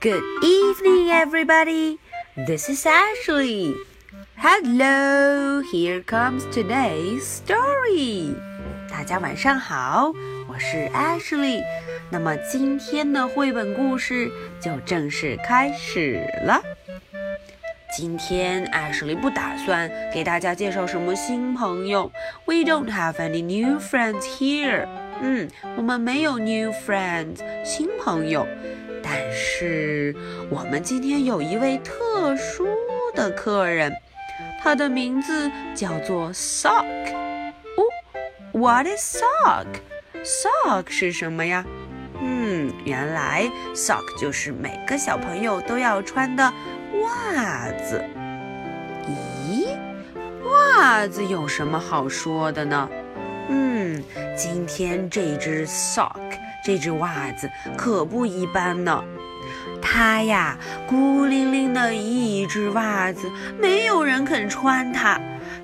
Good evening, everybody. This is Ashley. Hello, here comes today's story. 大家晚上好，我是 Ashley。那么今天的绘本故事就正式开始了。今天 Ashley 不打算给大家介绍什么新朋友。We don't have any new friends here. 嗯，我们没有 new friends 新朋友， 但是我们今天有一位特殊的客人，他的名字叫做 Sock。哦，What is sock？Sock 是什么呀？嗯，原来 sock 就是每个小朋友都要穿的袜子。咦，袜子有什么好说的呢？嗯，今天这只 sock 这只袜子可不一般呢。它呀，孤零零的一只袜子，没有人肯穿它，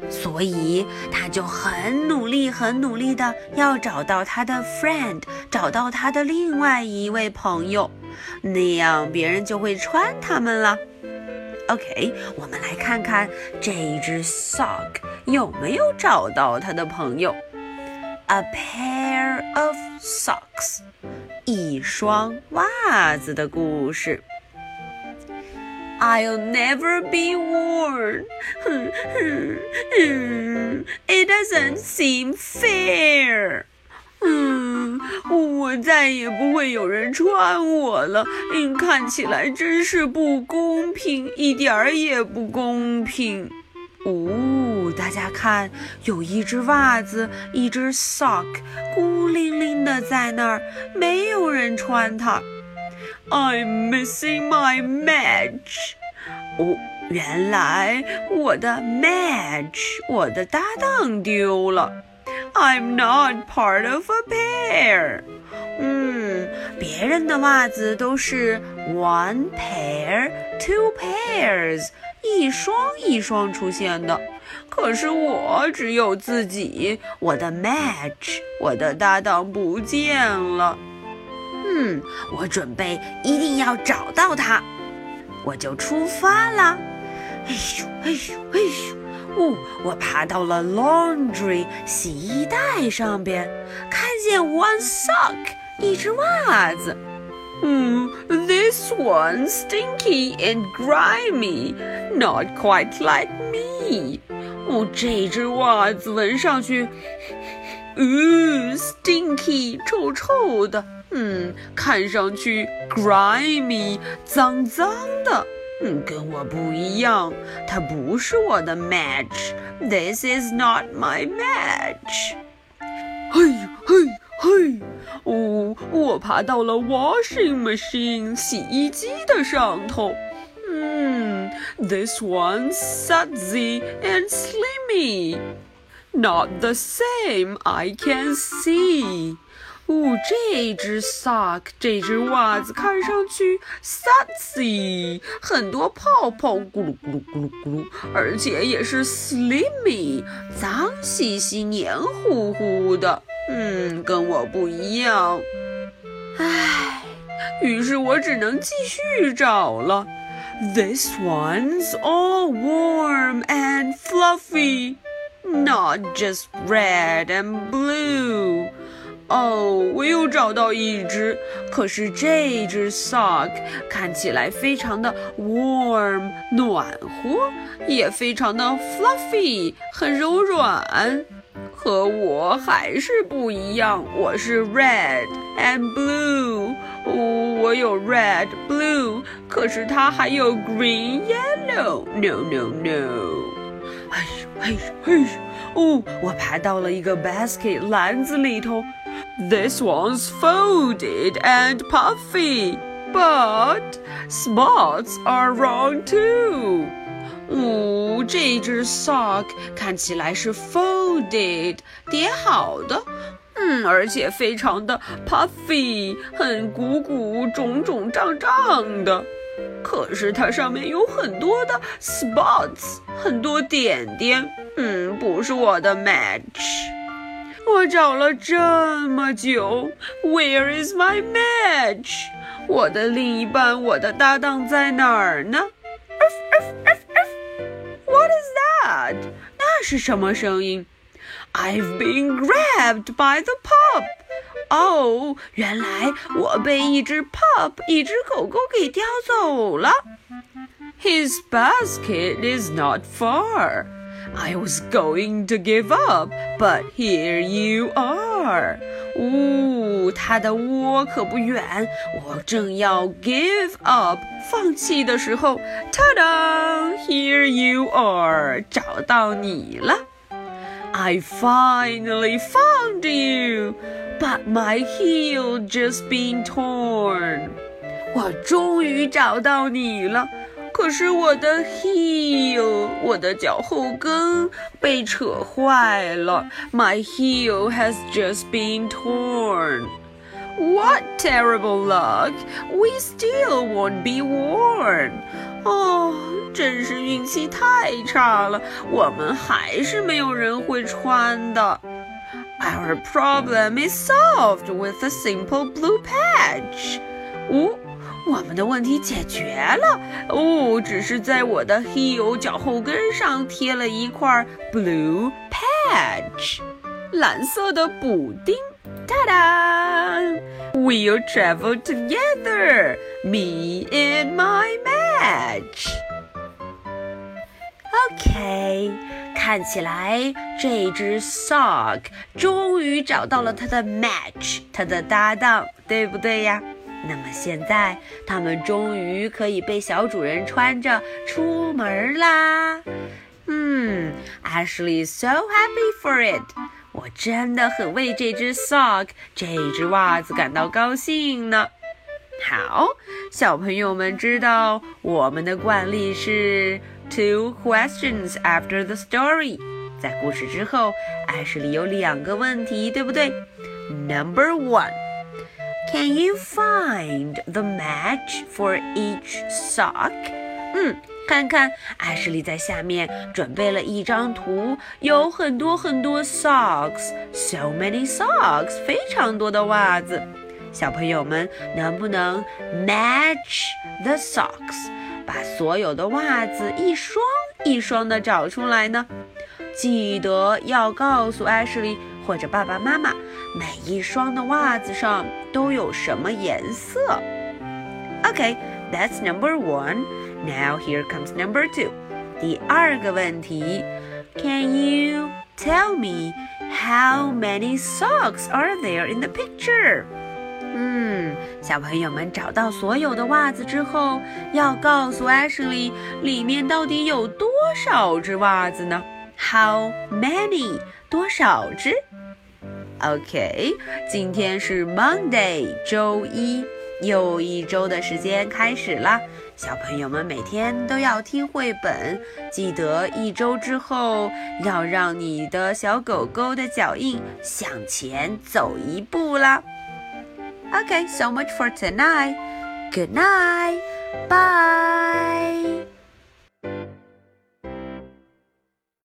所以它就很努力、很努力的要找到它的 friend，找到它的另外一位朋友，那样别人就会穿它们了。OK，我们来看看这一只 sock 有没有找到它的朋友。A pair of socks，双袜子的故事。I'll never be worn. It doesn't seem fair. 嗯，我再也不会有人穿我了。嗯，看起来真是不公平，一点儿也不公平。哦，大家看，有一只袜子，一只 sock，孤零零的在那儿，没有人穿它。I'm missing my match。哦，原来我的 match，我的搭档丢了。I'm not part of a pair。嗯，别人的袜子都是 one pair，two pairs。 一双一双出现的，可是我只有自己，我的 match，我的搭档不见了。嗯，我准备一定要找到他，我就出发了。哎呦哎呦哎呦！哦，我爬到了 laundry 洗衣袋上边，看见 one sock 一只袜子。Hmm, this one's stinky and grimy, not quite like me. 哦，这只袜子闻上去，嗯，stinky，臭臭的。嗯，看上去 grimy，脏脏的。嗯，跟我不一样，它不是我的 match。This is not my match。嘿呦嘿。嘿， 哦，我爬到了 washing machine 洗衣机的上头。嗯，this one's sudsy and slimy. Not the same, I can see. 哦，这只 sock 这只袜子看上去 sudsy，很多泡泡，咕噜咕噜咕噜咕噜，而且也是 slimy，脏兮兮、黏糊糊的。嗯，跟我不一样。唉，于是我只能继续找了。This one's all warm and fluffy, not just red and blue. 哦，我又找到一只，可是这只 sock 看起来非常的 warm 暖和，也非常的 fluffy 很柔软。和我还是不一样，我是 red and blue，哦，我有 red blue，可是它还有 green yellow，no no no，哎呦哎呦哎呦，哦，我爬到了一个 basket 篮子里头 ，this one's folded and puffy，but spots are wrong too。哦，这只 sock 看起来是 folded 叠好的，嗯，而且非常的 puffy，很鼓鼓、肿肿胀胀的。可是它上面有很多的 spots，很多点点，嗯，不是我的 match。 我找了这么久，Where is my match？我的另一半，我的搭档在哪儿呢？What is that？那是什么声音？I've been grabbed by the pup。哦，原来我被一只 pup，一只狗狗给叼走了。His basket is not far. I was going to give up, but here you are. 呜、哦，它的窝可不远，我正要 give up 放弃的时候，ta-da! Here you are，找到你了。I finally found you, but my heel just been torn. 我终于找到你了。 可是我的 heel，我的脚后跟被扯坏了。My heel has just been torn. What terrible luck! We still won't be worn. 哦，真是运气太差了，我们还是没有人会穿的。Our problem is solved with a simple blue patch. 哦。 我们的问题解决了哦，只是在我的 heel 脚后跟上贴了一块 blue patch，蓝色的补丁。哒哒，We'll travel together, me and my match. OK，看起来这只 sock 终于找到了它的 match，它的搭档，对不对呀？那么现在，他们终于可以被小主人穿着出门啦。嗯，Ashley is so happy for it。我真的很为这只 sock 这只袜子感到高兴呢。好，小朋友们知道我们的惯例是 two questions after the story。在故事之后，，Ashley 有两个问题，对不对？Number one。Can you find the match for each sock？嗯，看看，艾什莉在下面准备了一张图，有很多很多 socks，so many socks，非常多的袜子。小朋友们能不能 match the socks？把所有的袜子一双一双的找出来呢？记得要告诉艾什莉或者爸爸妈妈。每一双的袜子上都有什么颜色？Okay, that's number one. Now here comes number two. 第二个问题，Can you tell me how many socks are there in the picture? 嗯，小朋友们找到所有的袜子之后，要告诉 Ashley 里面到底有多少只袜子呢 ？How many？多少只？OK，今天是 Monday，周一，又一周的时间开始啦。小朋友们每天都要听绘本，记得一周之后要让你的小狗狗的脚印向前走一步啦。OK，so much for tonight. Good night. Bye.